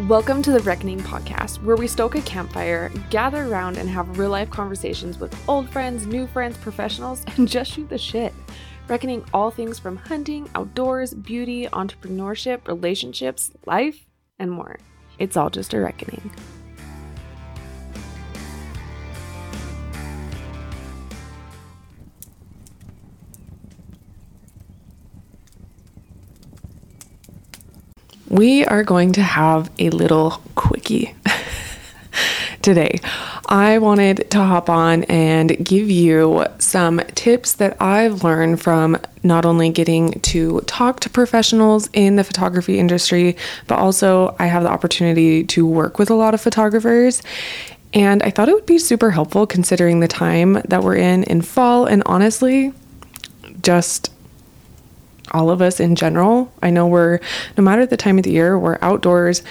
Welcome to the Reckoning podcast, where we stoke a campfire, gather around, and have real life conversations with old friends, new friends, professionals, and just shoot the shit. Reckoning all things from hunting, outdoors, beauty, entrepreneurship, relationships, life, and more. It's all just a reckoning. We are going to have a little quickie today. I wanted to hop on and give you some tips that I've learned from not only getting to talk to professionals in the photography industry, but also I have the opportunity to work with a lot of photographers. And I thought it would be super helpful considering the time that we're in in fall and honestly, just all of us in general. I know we're, no matter the time of the year, we're outdoors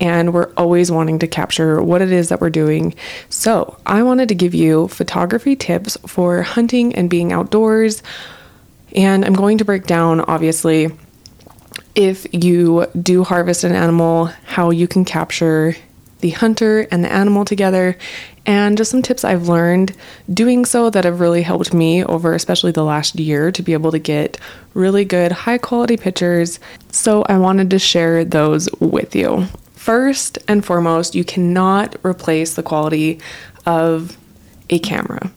and we're always wanting to capture what it is that we're doing. So, I wanted to give you photography tips for hunting and being outdoors. And I'm going to break down, obviously, if you do harvest an animal, how you can capture the hunter and the animal together, and just some tips I've learned doing so that have really helped me over especially the last year to be able to get really good, high quality pictures. So I wanted to share those with you. First and foremost, you cannot replace the quality of a camera.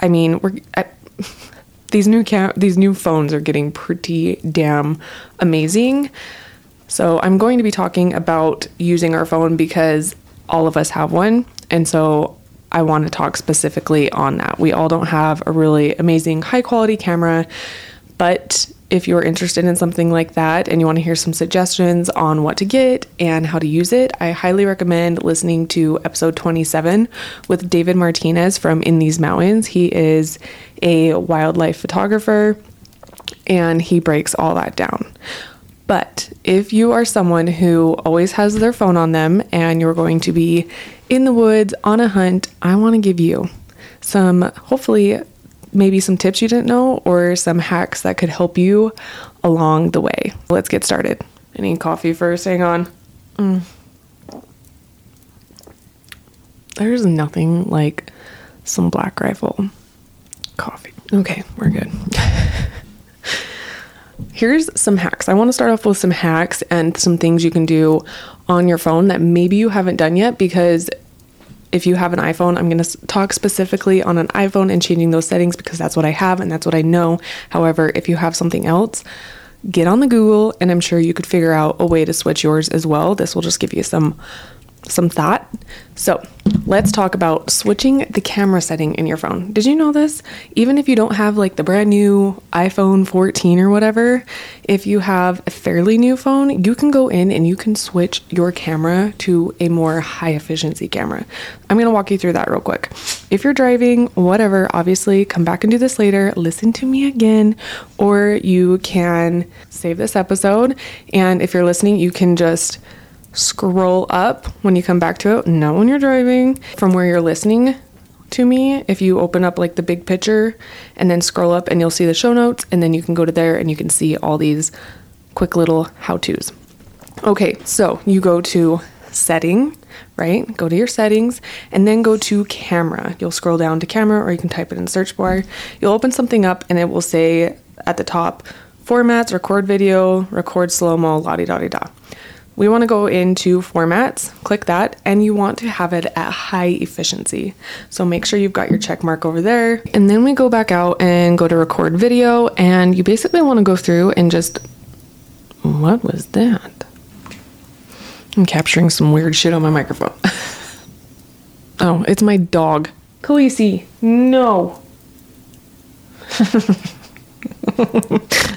I mean, we're I, these new cam- these new phones are getting pretty damn amazing. So, I'm going to be talking about using our phone because all of us have one. And so, I want to talk specifically on that. We all don't have a really amazing high quality camera, but if you're interested in something like that and you want to hear some suggestions on what to get and how to use it, I highly recommend listening to episode 27 with David Martinez from In These Mountains. He is a wildlife photographer and he breaks all that down. But if you are someone who always has their phone on them and you're going to be in the woods on a hunt, I want to give you some, hopefully, maybe some tips you didn't know or some hacks that could help you along the way. Let's get started. I need coffee first. Hang on. Mm. There's nothing like some black rifle coffee. Okay, we're good. here's some hacks. I want to start off with some hacks and some things you can do on your phone that maybe you haven't done yet because if you have an iPhone, I'm going to talk specifically on an iPhone and changing those settings because that's what I have and that's what I know. However, if you have something else, get on the Google and I'm sure you could figure out a way to switch yours as well. This will just give you some some thought. So, let's talk about switching the camera setting in your phone. Did you know this? Even if you don't have like the brand new iPhone 14 or whatever, if you have a fairly new phone, you can go in and you can switch your camera to a more high efficiency camera. I'm going to walk you through that real quick. If you're driving, whatever, obviously come back and do this later, listen to me again, or you can save this episode. And if you're listening, you can just scroll up when you come back to it, not when you're driving, from where you're listening to me. If you open up like the big picture and then scroll up and you'll see the show notes, and then you can go to there and you can see all these quick little how to's. Okay, so you go to setting, right? Go to your settings and then go to camera. You'll scroll down to camera or you can type it in search bar. You'll open something up and it will say at the top formats, record video, record slow mo, la di da di da we want to go into formats, click that, and you want to have it at high efficiency. So make sure you've got your check mark over there. And then we go back out and go to record video, and you basically want to go through and just. What was that? I'm capturing some weird shit on my microphone. oh, it's my dog. Khaleesi, no.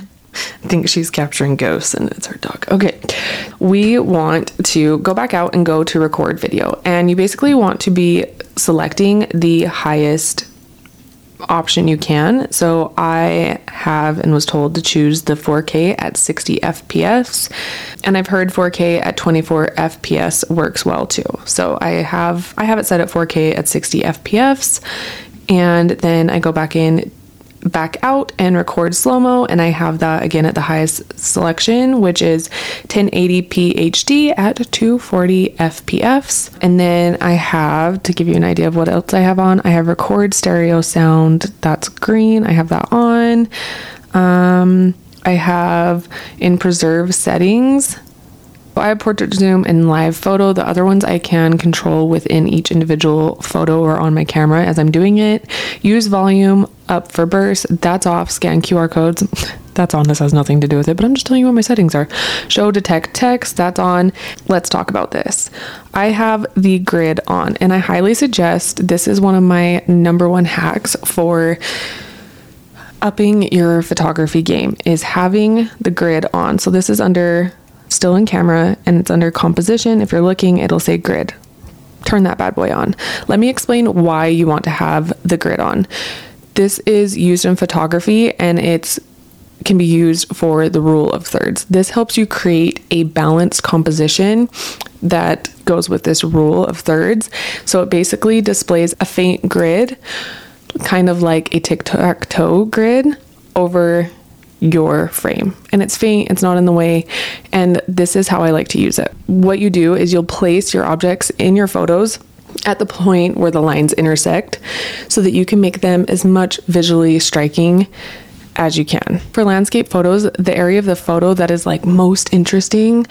think she's capturing ghosts and it's her dog. Okay. We want to go back out and go to record video. And you basically want to be selecting the highest option you can. So I have and was told to choose the 4K at 60 FPS. And I've heard 4K at 24 FPS works well too. So I have I have it set at 4K at 60 FPS and then I go back in back out and record slow mo, and I have that again at the highest selection, which is 1080p HD at 240 FPFs. And then I have, to give you an idea of what else I have on, I have record stereo sound, that's green, I have that on. Um, I have in preserve settings. I have portrait zoom and live photo. The other ones I can control within each individual photo or on my camera as I'm doing it. Use volume up for burst. That's off. Scan QR codes. That's on. This has nothing to do with it, but I'm just telling you what my settings are. Show detect text. That's on. Let's talk about this. I have the grid on, and I highly suggest this is one of my number one hacks for upping your photography game is having the grid on. So this is under still in camera and it's under composition. If you're looking, it'll say grid. Turn that bad boy on. Let me explain why you want to have the grid on. This is used in photography and it's can be used for the rule of thirds. This helps you create a balanced composition that goes with this rule of thirds. So it basically displays a faint grid, kind of like a tic tac toe grid, over your frame. And it's faint, it's not in the way, and this is how I like to use it. What you do is you'll place your objects in your photos at the point where the lines intersect so that you can make them as much visually striking as you can. For landscape photos, the area of the photo that is like most interesting,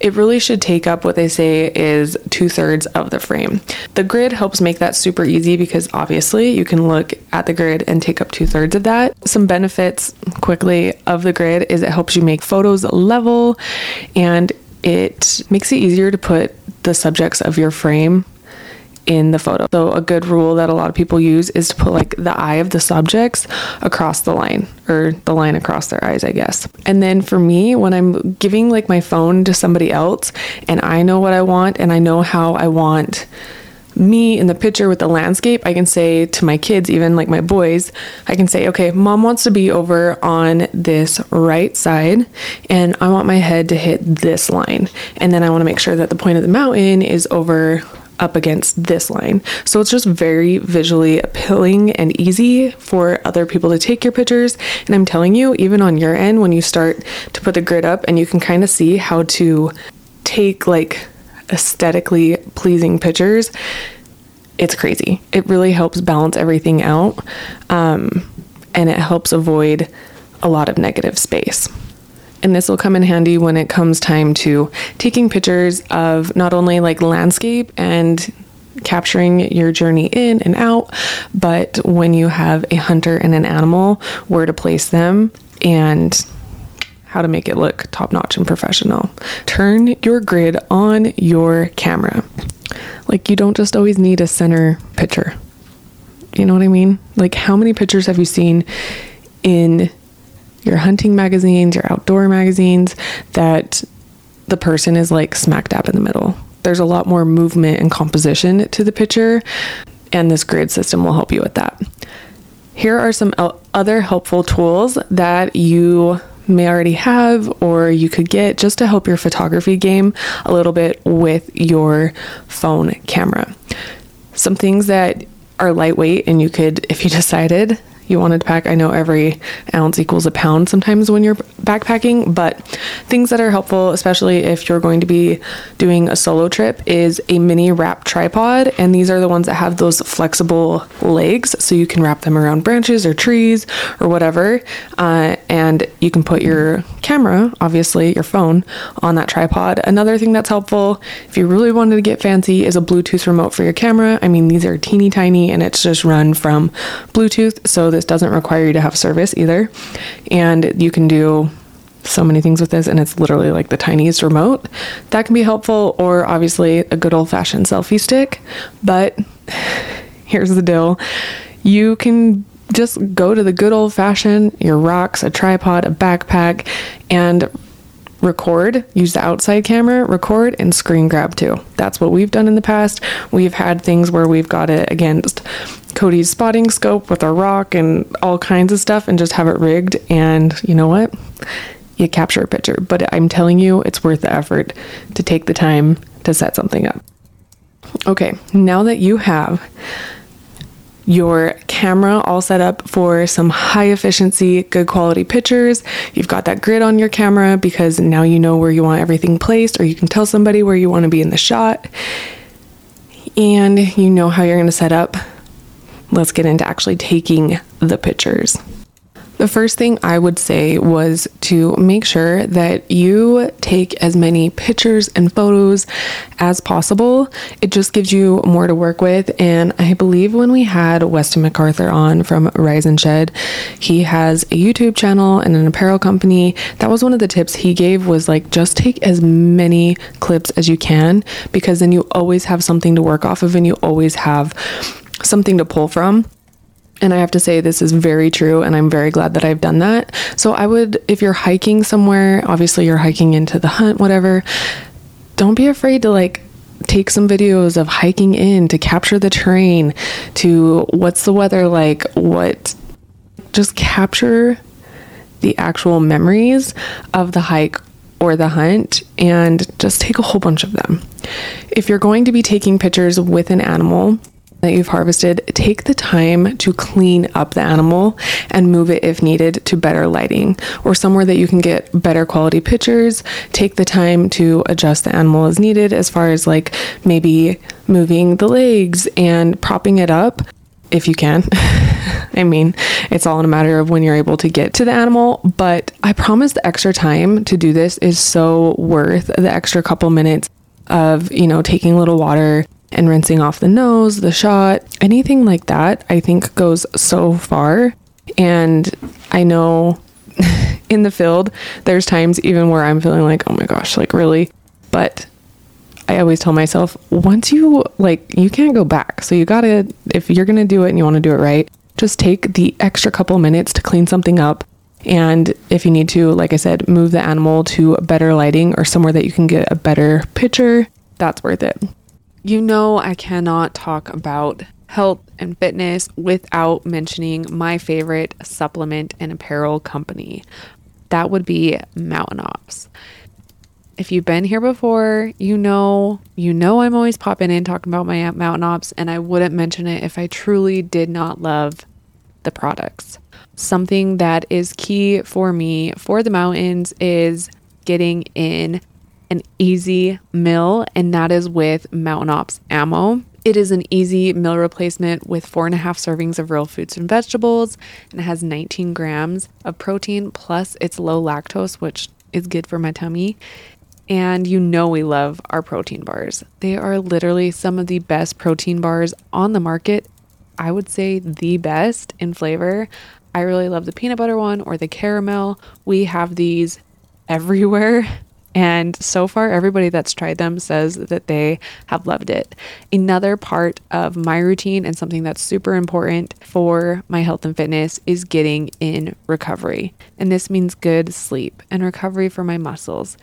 it really should take up what they say is two thirds of the frame. The grid helps make that super easy because obviously you can look at the grid and take up two thirds of that. Some benefits quickly of the grid is it helps you make photos level and it makes it easier to put the subjects of your frame in the photo. So a good rule that a lot of people use is to put like the eye of the subjects across the line or the line across their eyes, I guess. And then for me, when I'm giving like my phone to somebody else and I know what I want and I know how I want me in the picture with the landscape, I can say to my kids, even like my boys, I can say, okay, mom wants to be over on this right side, and I want my head to hit this line. And then I want to make sure that the point of the mountain is over up against this line. So it's just very visually appealing and easy for other people to take your pictures. And I'm telling you, even on your end, when you start to put the grid up and you can kind of see how to take like aesthetically pleasing pictures, it's crazy. It really helps balance everything out. Um, and it helps avoid a lot of negative space. And this will come in handy when it comes time to taking pictures of not only like landscape and capturing your journey in and out, but when you have a hunter and an animal, where to place them and how to make it look top notch and professional. Turn your grid on your camera. Like, you don't just always need a center picture. You know what I mean? Like, how many pictures have you seen in your hunting magazines, your outdoor magazines, that the person is like smack dab in the middle. There's a lot more movement and composition to the picture, and this grid system will help you with that. Here are some other helpful tools that you may already have or you could get just to help your photography game a little bit with your phone camera. Some things that are lightweight and you could, if you decided, you wanted to pack. I know every ounce equals a pound sometimes when you're backpacking, but things that are helpful, especially if you're going to be doing a solo trip, is a mini wrap tripod. And these are the ones that have those flexible legs so you can wrap them around branches or trees or whatever. Uh, and you can put your camera, obviously your phone, on that tripod. Another thing that's helpful if you really wanted to get fancy is a Bluetooth remote for your camera. I mean, these are teeny tiny and it's just run from Bluetooth. So this doesn't require you to have service either. And you can do so many things with this, and it's literally like the tiniest remote. That can be helpful, or obviously a good old fashioned selfie stick. But here's the deal you can just go to the good old fashioned your rocks, a tripod, a backpack, and record, use the outside camera, record, and screen grab too. That's what we've done in the past. We've had things where we've got it against Cody's spotting scope with a rock and all kinds of stuff and just have it rigged. And you know what? You capture a picture. But I'm telling you, it's worth the effort to take the time to set something up. Okay, now that you have your camera all set up for some high efficiency, good quality pictures. You've got that grid on your camera because now you know where you want everything placed, or you can tell somebody where you want to be in the shot. And you know how you're going to set up. Let's get into actually taking the pictures. The first thing I would say was to make sure that you take as many pictures and photos as possible. It just gives you more to work with. And I believe when we had Weston MacArthur on from Rise and Shed, he has a YouTube channel and an apparel company. That was one of the tips he gave was like just take as many clips as you can because then you always have something to work off of and you always have something to pull from. And I have to say, this is very true, and I'm very glad that I've done that. So, I would, if you're hiking somewhere, obviously you're hiking into the hunt, whatever, don't be afraid to like take some videos of hiking in to capture the terrain, to what's the weather like, what, just capture the actual memories of the hike or the hunt and just take a whole bunch of them. If you're going to be taking pictures with an animal, that you've harvested, take the time to clean up the animal and move it if needed to better lighting or somewhere that you can get better quality pictures. Take the time to adjust the animal as needed, as far as like maybe moving the legs and propping it up if you can. I mean, it's all in a matter of when you're able to get to the animal, but I promise the extra time to do this is so worth the extra couple minutes of, you know, taking a little water, and rinsing off the nose, the shot, anything like that, I think goes so far. And I know in the field, there's times even where I'm feeling like, oh my gosh, like really. But I always tell myself, once you like, you can't go back. So you gotta, if you're gonna do it and you wanna do it right, just take the extra couple minutes to clean something up. And if you need to, like I said, move the animal to better lighting or somewhere that you can get a better picture, that's worth it. You know, I cannot talk about health and fitness without mentioning my favorite supplement and apparel company. That would be Mountain Ops. If you've been here before, you know, you know I'm always popping in talking about my Mountain Ops and I wouldn't mention it if I truly did not love the products. Something that is key for me for the mountains is getting in an easy meal, and that is with Mountain Ops Ammo. It is an easy meal replacement with four and a half servings of real fruits and vegetables, and it has 19 grams of protein, plus it's low lactose, which is good for my tummy. And you know, we love our protein bars. They are literally some of the best protein bars on the market. I would say the best in flavor. I really love the peanut butter one or the caramel. We have these everywhere. And so far, everybody that's tried them says that they have loved it. Another part of my routine and something that's super important for my health and fitness is getting in recovery. And this means good sleep and recovery for my muscles.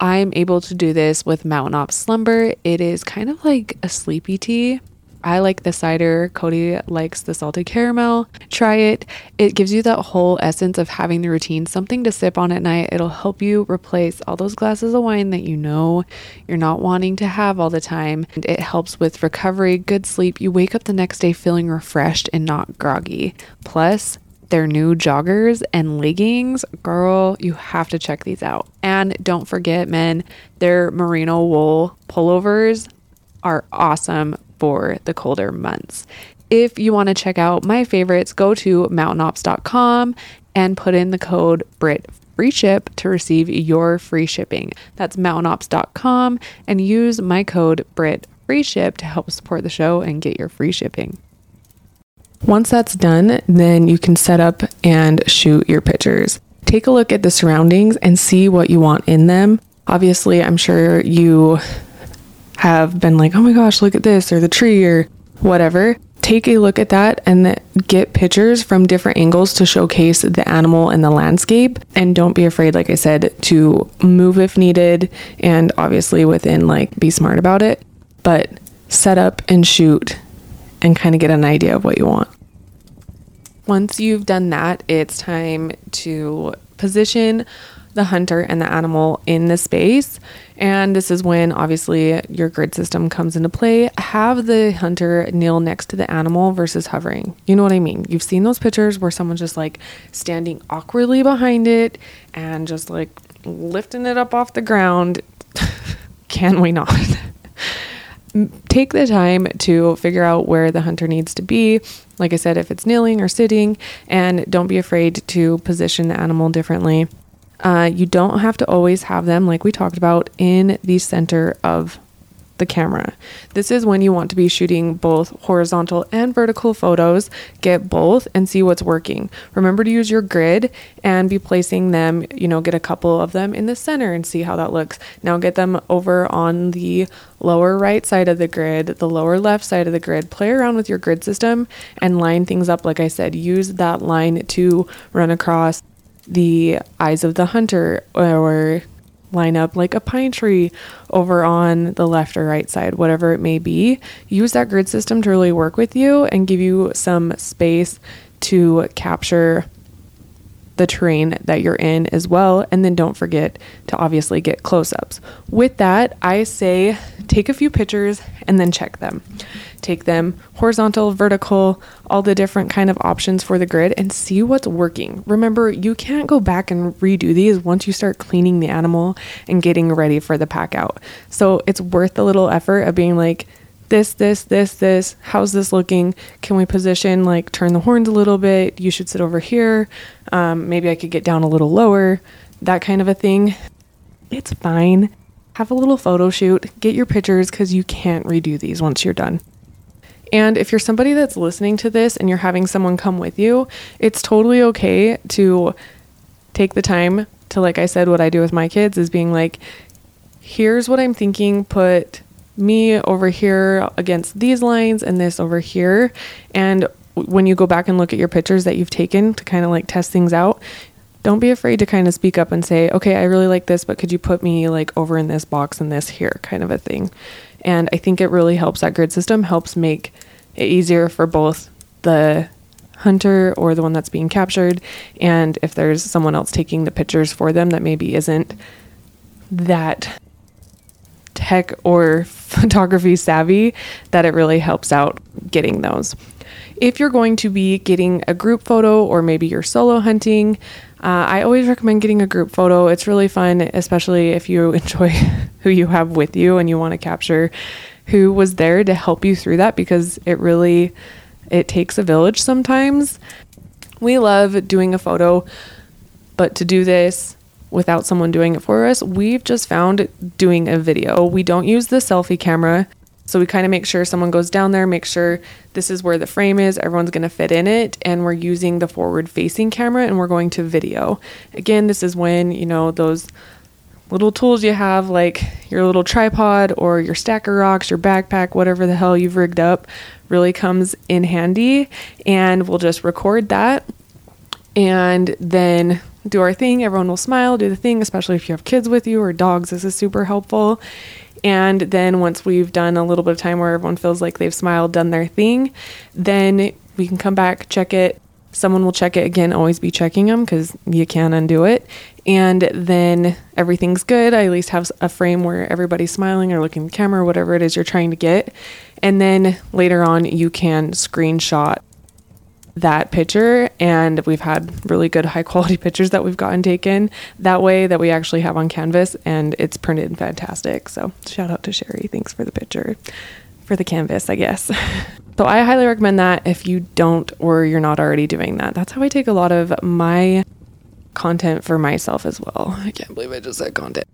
I'm able to do this with Mountain Ops Slumber. It is kind of like a sleepy tea I like the cider. Cody likes the salted caramel. Try it. It gives you that whole essence of having the routine, something to sip on at night. It'll help you replace all those glasses of wine that you know you're not wanting to have all the time. And it helps with recovery, good sleep. You wake up the next day feeling refreshed and not groggy. Plus, their new joggers and leggings. Girl, you have to check these out. And don't forget, men, their merino wool pullovers are awesome for the colder months. If you want to check out my favorites, go to mountainops.com and put in the code BRIT free ship to receive your free shipping. That's mountainops.com and use my code BRIT free ship to help support the show and get your free shipping. Once that's done, then you can set up and shoot your pictures. Take a look at the surroundings and see what you want in them. Obviously, I'm sure you have been like, oh my gosh, look at this, or the tree, or whatever, take a look at that and get pictures from different angles to showcase the animal and the landscape. And don't be afraid, like I said, to move if needed, and obviously within like be smart about it, but set up and shoot and kind of get an idea of what you want. Once you've done that, it's time to position the hunter and the animal in the space. And this is when obviously your grid system comes into play. Have the hunter kneel next to the animal versus hovering. You know what I mean? You've seen those pictures where someone's just like standing awkwardly behind it and just like lifting it up off the ground. Can we not? Take the time to figure out where the hunter needs to be. Like I said, if it's kneeling or sitting, and don't be afraid to position the animal differently. Uh, you don't have to always have them, like we talked about, in the center of the camera. This is when you want to be shooting both horizontal and vertical photos. Get both and see what's working. Remember to use your grid and be placing them, you know, get a couple of them in the center and see how that looks. Now get them over on the lower right side of the grid, the lower left side of the grid. Play around with your grid system and line things up. Like I said, use that line to run across the eyes of the hunter or line up like a pine tree over on the left or right side, whatever it may be. Use that grid system to really work with you and give you some space to capture the terrain that you're in as well. And then don't forget to obviously get close ups. With that, I say take a few pictures and then check them. Take them horizontal, vertical, all the different kind of options for the grid and see what's working. Remember, you can't go back and redo these once you start cleaning the animal and getting ready for the pack out. So it's worth the little effort of being like, this, this, this, this. How's this looking? Can we position, like, turn the horns a little bit? You should sit over here. Um, maybe I could get down a little lower. That kind of a thing. It's fine. Have a little photo shoot. Get your pictures because you can't redo these once you're done. And if you're somebody that's listening to this and you're having someone come with you, it's totally okay to take the time to, like I said, what I do with my kids is being like, here's what I'm thinking, put me over here against these lines and this over here. And when you go back and look at your pictures that you've taken to kind of like test things out, don't be afraid to kind of speak up and say, okay, I really like this, but could you put me like over in this box and this here kind of a thing. And I think it really helps that grid system helps make it easier for both the hunter or the one that's being captured and if there's someone else taking the pictures for them that maybe isn't that tech or photography savvy that it really helps out getting those. If you're going to be getting a group photo or maybe you're solo hunting, uh, I always recommend getting a group photo. It's really fun, especially if you enjoy who you have with you and you want to capture who was there to help you through that because it really it takes a village sometimes. We love doing a photo, but to do this without someone doing it for us, we've just found doing a video. We don't use the selfie camera. So we kind of make sure someone goes down there, make sure this is where the frame is, everyone's going to fit in it, and we're using the forward facing camera and we're going to video. Again, this is when, you know, those little tools you have, like your little tripod or your stack of rocks, your backpack, whatever the hell you've rigged up, really comes in handy. And we'll just record that and then do our thing. Everyone will smile, do the thing, especially if you have kids with you or dogs. This is super helpful. And then once we've done a little bit of time where everyone feels like they've smiled, done their thing, then we can come back, check it. Someone will check it again, always be checking them because you can't undo it. And then everything's good. I at least have a frame where everybody's smiling or looking at the camera, whatever it is you're trying to get. And then later on, you can screenshot that picture and we've had really good high quality pictures that we've gotten taken that way that we actually have on canvas and it's printed fantastic. So shout out to sherry. Thanks for the picture for the canvas i guess. So i highly recommend that if you don't or you're not already doing that. That's how i take a lot of my content for myself as well. I can't believe i just said content.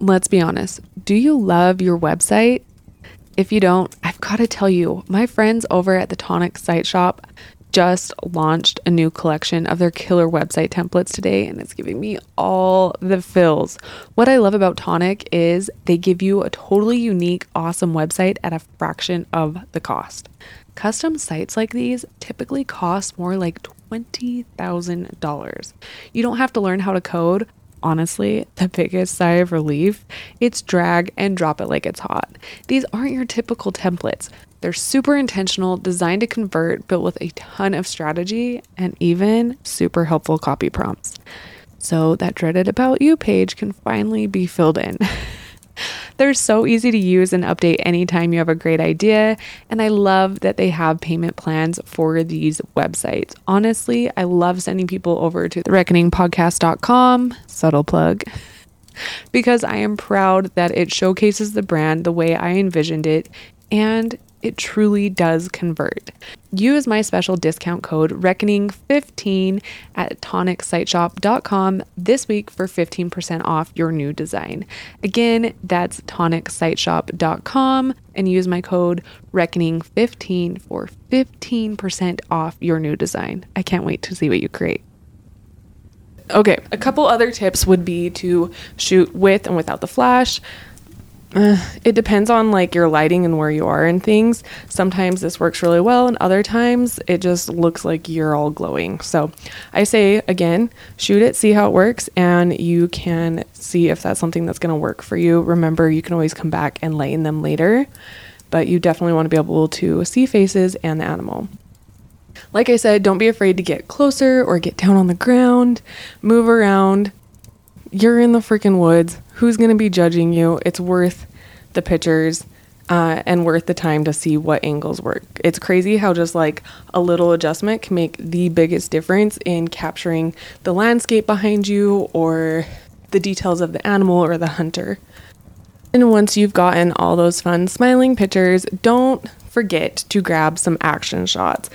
Let's be honest. Do you love your website if you don't, I've got to tell you, my friends over at the Tonic site shop just launched a new collection of their killer website templates today, and it's giving me all the fills. What I love about Tonic is they give you a totally unique, awesome website at a fraction of the cost. Custom sites like these typically cost more like $20,000. You don't have to learn how to code honestly the biggest sigh of relief. It's drag and drop it like it's hot. These aren't your typical templates. They're super intentional, designed to convert, built with a ton of strategy and even super helpful copy prompts. so that dreaded About You page can finally be filled in. They're so easy to use and update anytime you have a great idea. And I love that they have payment plans for these websites. Honestly, I love sending people over to the reckoningpodcast.com, subtle plug, because I am proud that it showcases the brand the way I envisioned it and it truly does convert. Use my special discount code reckoning15 at tonicsiteshop.com this week for 15% off your new design. Again, that's tonicsiteshop.com and use my code reckoning15 for 15% off your new design. I can't wait to see what you create. Okay, a couple other tips would be to shoot with and without the flash. Uh, it depends on like your lighting and where you are and things. Sometimes this works really well, and other times it just looks like you're all glowing. So I say again, shoot it, see how it works, and you can see if that's something that's going to work for you. Remember, you can always come back and lighten them later, but you definitely want to be able to see faces and the animal. Like I said, don't be afraid to get closer or get down on the ground, move around. You're in the freaking woods who's going to be judging you? It's worth the pictures uh, and worth the time to see what angles work. It's crazy how just like a little adjustment can make the biggest difference in capturing the landscape behind you or the details of the animal or the hunter. And once you've gotten all those fun smiling pictures, don't forget to grab some action shots.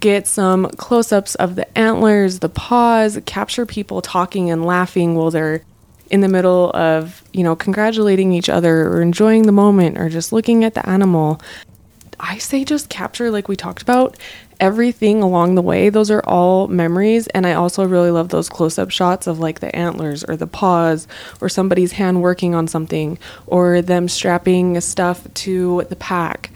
Get some close ups of the antlers, the paws, capture people talking and laughing while they're in the middle of, you know, congratulating each other or enjoying the moment or just looking at the animal, I say just capture, like we talked about, everything along the way. Those are all memories. And I also really love those close up shots of like the antlers or the paws or somebody's hand working on something or them strapping stuff to the pack.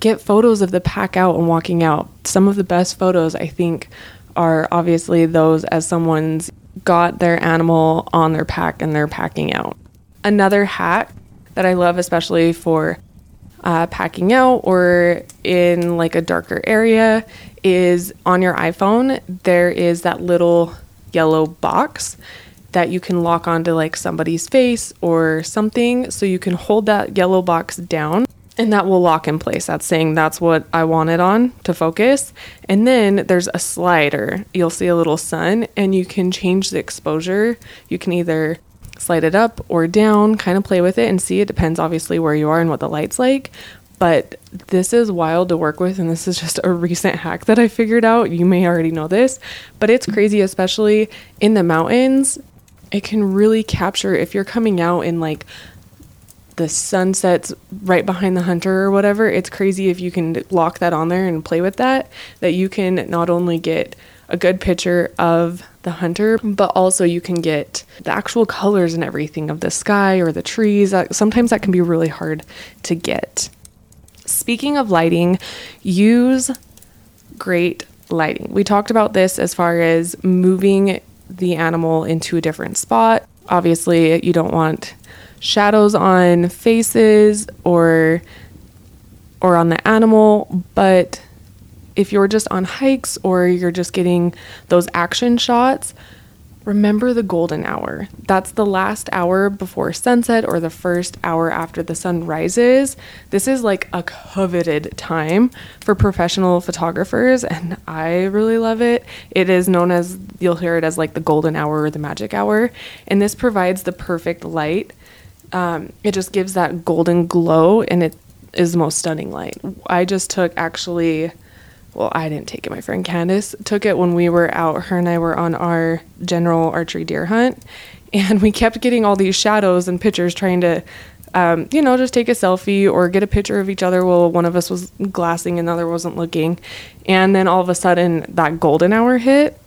Get photos of the pack out and walking out. Some of the best photos, I think, are obviously those as someone's got their animal on their pack and they're packing out. Another hack that I love, especially for uh, packing out or in like a darker area, is on your iPhone, there is that little yellow box that you can lock onto like somebody's face or something. So you can hold that yellow box down and that will lock in place. That's saying that's what I want it on to focus. And then there's a slider. You'll see a little sun and you can change the exposure. You can either slide it up or down, kind of play with it and see. It depends obviously where you are and what the light's like. But this is wild to work with, and this is just a recent hack that I figured out. You may already know this, but it's crazy, especially in the mountains. It can really capture if you're coming out in like the sunsets right behind the hunter or whatever, it's crazy if you can lock that on there and play with that, that you can not only get a good picture of the hunter, but also you can get the actual colors and everything of the sky or the trees. Sometimes that can be really hard to get. Speaking of lighting, use great lighting. We talked about this as far as moving the animal into a different spot. Obviously, you don't want shadows on faces or or on the animal, but if you're just on hikes or you're just getting those action shots, remember the golden hour. That's the last hour before sunset or the first hour after the sun rises. This is like a coveted time for professional photographers, and I really love it. It is known as, you'll hear it as like the golden hour or the magic hour, and this provides the perfect light um, it just gives that golden glow and it is the most stunning light. I just took actually, well, I didn't take it. My friend Candace took it when we were out. Her and I were on our general archery deer hunt, and we kept getting all these shadows and pictures trying to, um, you know, just take a selfie or get a picture of each other while one of us was glassing and the other wasn't looking. And then all of a sudden, that golden hour hit,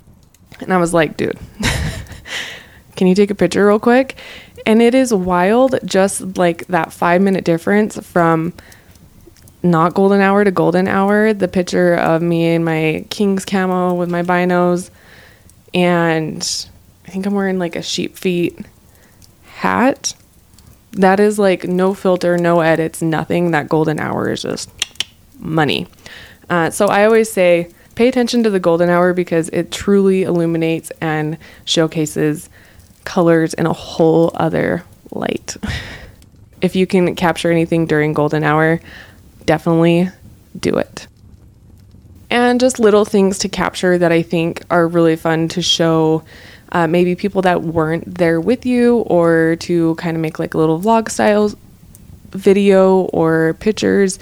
and I was like, dude, can you take a picture real quick? And it is wild, just like that five minute difference from not golden hour to golden hour. The picture of me in my King's camo with my binos, and I think I'm wearing like a sheep feet hat. That is like no filter, no edits, nothing. That golden hour is just money. Uh, so I always say Pay attention to the golden hour because it truly illuminates and showcases colors in a whole other light. if you can capture anything during golden hour, definitely do it. And just little things to capture that I think are really fun to show uh, maybe people that weren't there with you or to kind of make like a little vlog style video or pictures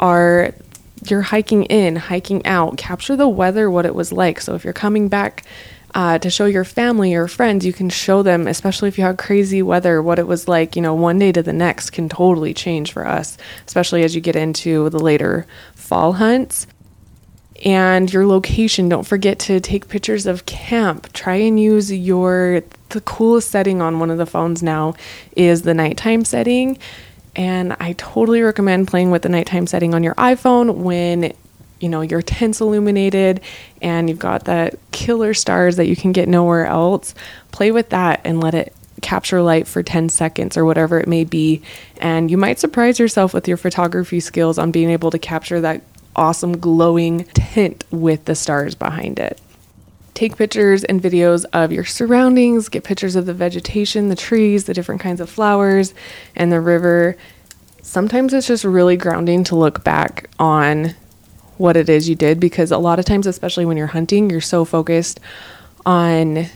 are you're hiking in, hiking out, capture the weather, what it was like. So if you're coming back uh, to show your family or friends, you can show them, especially if you had crazy weather, what it was like. You know, one day to the next can totally change for us, especially as you get into the later fall hunts and your location. Don't forget to take pictures of camp. Try and use your the coolest setting on one of the phones now is the nighttime setting. And I totally recommend playing with the nighttime setting on your iPhone when you know your tent's illuminated and you've got that killer stars that you can get nowhere else. Play with that and let it capture light for 10 seconds or whatever it may be. And you might surprise yourself with your photography skills on being able to capture that awesome glowing tint with the stars behind it. Take pictures and videos of your surroundings, get pictures of the vegetation, the trees, the different kinds of flowers, and the river. Sometimes it's just really grounding to look back on what it is you did because a lot of times, especially when you're hunting, you're so focused on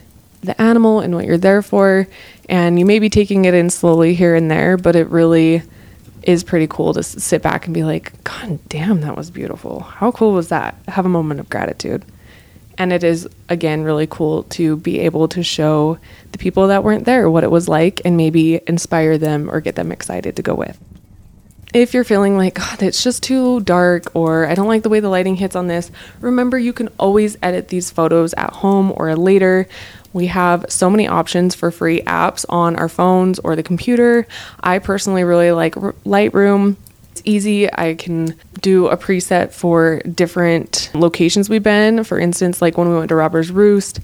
the animal and what you're there for, and you may be taking it in slowly here and there, but it really is pretty cool to sit back and be like, God damn, that was beautiful. How cool was that? Have a moment of gratitude. And it is, again, really cool to be able to show the people that weren't there what it was like and maybe inspire them or get them excited to go with. If you're feeling like, God, it's just too dark or I don't like the way the lighting hits on this, remember you can always edit these photos at home or later. We have so many options for free apps on our phones or the computer. I personally really like Lightroom. It's easy. I can do a preset for different locations we've been. For instance, like when we went to Robber's Roost,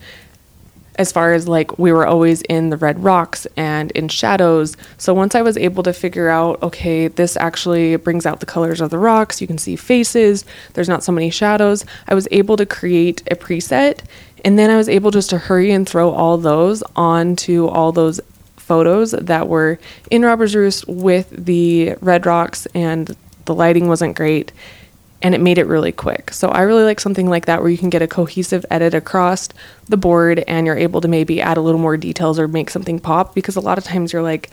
as far as like we were always in the red rocks and in shadows. So once I was able to figure out, okay, this actually brings out the colors of the rocks, you can see faces, there's not so many shadows, I was able to create a preset and then I was able just to hurry and throw all those onto all those photos that were in Robber's Roost with the red rocks and the lighting wasn't great and it made it really quick. So I really like something like that where you can get a cohesive edit across the board and you're able to maybe add a little more details or make something pop because a lot of times you're like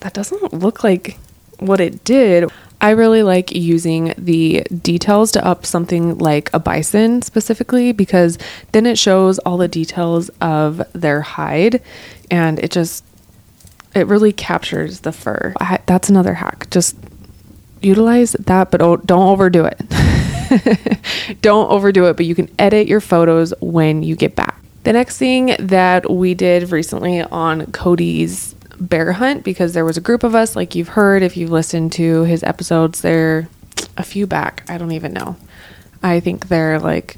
that doesn't look like what it did. I really like using the details to up something like a bison specifically because then it shows all the details of their hide and it just it really captures the fur. I, that's another hack. Just utilize that but don't overdo it. don't overdo it, but you can edit your photos when you get back. The next thing that we did recently on Cody's bear hunt because there was a group of us, like you've heard if you've listened to his episodes. They're a few back. I don't even know. I think they're like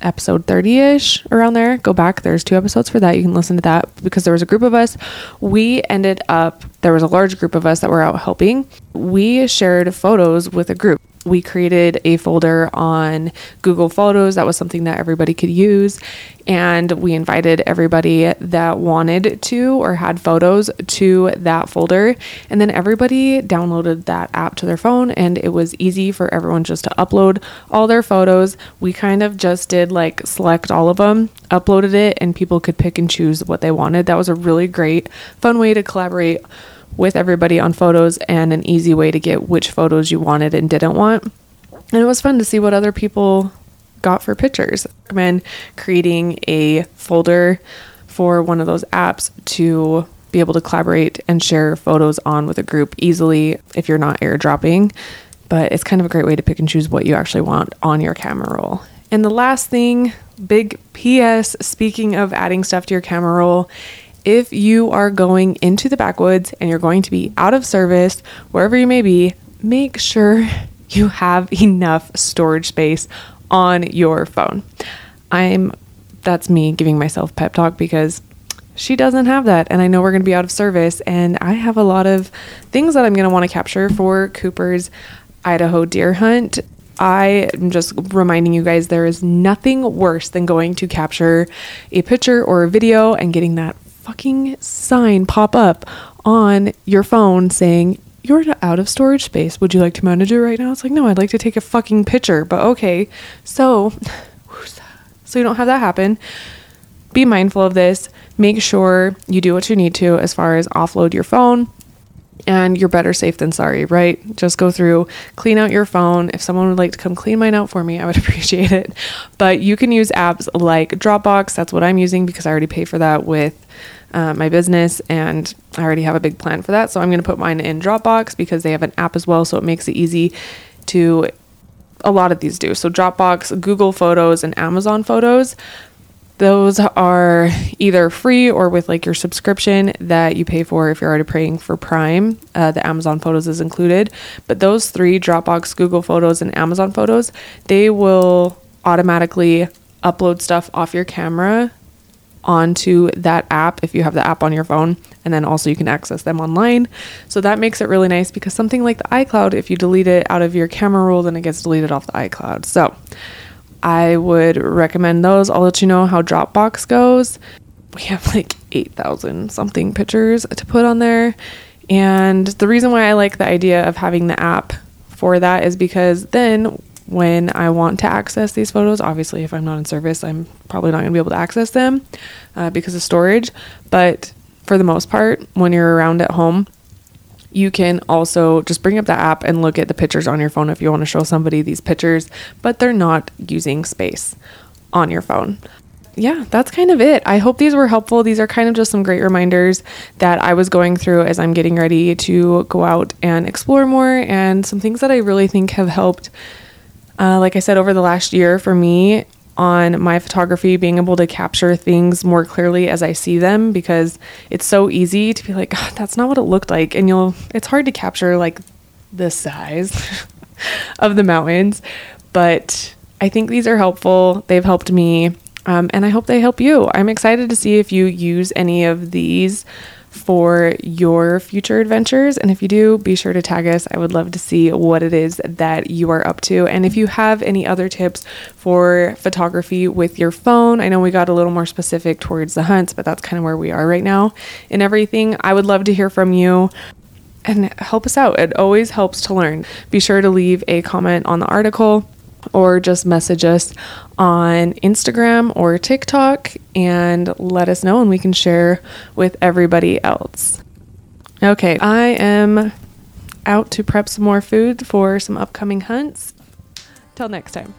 episode 30 ish around there. Go back. There's two episodes for that. You can listen to that because there was a group of us. We ended up, there was a large group of us that were out helping. We shared photos with a group we created a folder on Google Photos. That was something that everybody could use. And we invited everybody that wanted to or had photos to that folder. And then everybody downloaded that app to their phone, and it was easy for everyone just to upload all their photos. We kind of just did like select all of them, uploaded it, and people could pick and choose what they wanted. That was a really great, fun way to collaborate with everybody on photos and an easy way to get which photos you wanted and didn't want. And it was fun to see what other people got for pictures. I recommend creating a folder for one of those apps to be able to collaborate and share photos on with a group easily if you're not airdropping. But it's kind of a great way to pick and choose what you actually want on your camera roll. And the last thing, big PS, speaking of adding stuff to your camera roll, if you are going into the backwoods and you're going to be out of service, wherever you may be, make sure you have enough storage space on your phone. I'm that's me giving myself pep talk because she doesn't have that and I know we're going to be out of service and I have a lot of things that I'm going to want to capture for Cooper's Idaho deer hunt I am just reminding you guys there is nothing worse than going to capture a picture or a video and getting that fucking sign pop up on your phone saying you're out of storage space. Would you like to manage it right now? It's like, no, I'd like to take a fucking picture, but okay. So, so you don't have that happen. Be mindful of this. Make sure you do what you need to as far as offload your phone and you're better safe than sorry, right? Just go through, clean out your phone. If someone would like to come clean mine out for me, I would appreciate it. But you can use apps like Dropbox. That's what I'm using because I already pay for that with uh, my business and I already have a big plan for that. So I'm going to put mine in Dropbox because they have an app as well. So it makes it easy to, a lot of these do. So Dropbox, Google Photos, and Amazon Photos those are either free or with like your subscription that you pay for if you're already paying for Prime. Uh, the Amazon Photos is included. But those three Dropbox, Google Photos, and Amazon Photos they will automatically upload stuff off your camera onto that app if you have the app on your phone and then also you can access them online so that makes it really nice because something like the icloud if you delete it out of your camera roll then it gets deleted off the icloud so I would recommend those. I'll let you know how Dropbox goes. We have like 8,000 something pictures to put on there. And the reason why I like the idea of having the app for that is because then when I want to access these photos, obviously, if I'm not in service, I'm probably not going to be able to access them uh, because of storage. But for the most part, when you're around at home, you can also just bring up the app and look at the pictures on your phone if you want to show somebody these pictures, but they're not using space on your phone. Yeah, that's kind of it. I hope these were helpful. These are kind of just some great reminders that I was going through as I'm getting ready to go out and explore more, and some things that I really think have helped. Uh, like I said, over the last year for me, on my photography, being able to capture things more clearly as I see them because it's so easy to be like, that's not what it looked like. And you'll, it's hard to capture like the size of the mountains. But I think these are helpful. They've helped me. Um, and I hope they help you. I'm excited to see if you use any of these for your future adventures. And if you do, be sure to tag us. I would love to see what it is that you are up to. And if you have any other tips for photography with your phone, I know we got a little more specific towards the hunts, but that's kind of where we are right now in everything. I would love to hear from you and help us out. It always helps to learn. Be sure to leave a comment on the article or just message us on Instagram or TikTok and let us know and we can share with everybody else. Okay, I am out to prep some more food for some upcoming hunts. Till next time.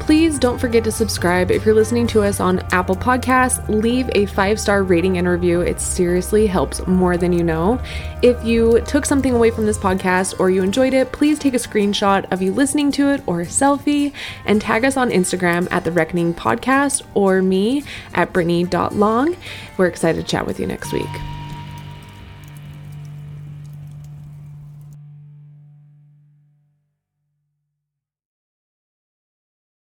Please don't forget to subscribe. If you're listening to us on Apple Podcasts, leave a five star rating and review. It seriously helps more than you know. If you took something away from this podcast or you enjoyed it, please take a screenshot of you listening to it or a selfie and tag us on Instagram at The Reckoning Podcast or me at Brittany.long. We're excited to chat with you next week.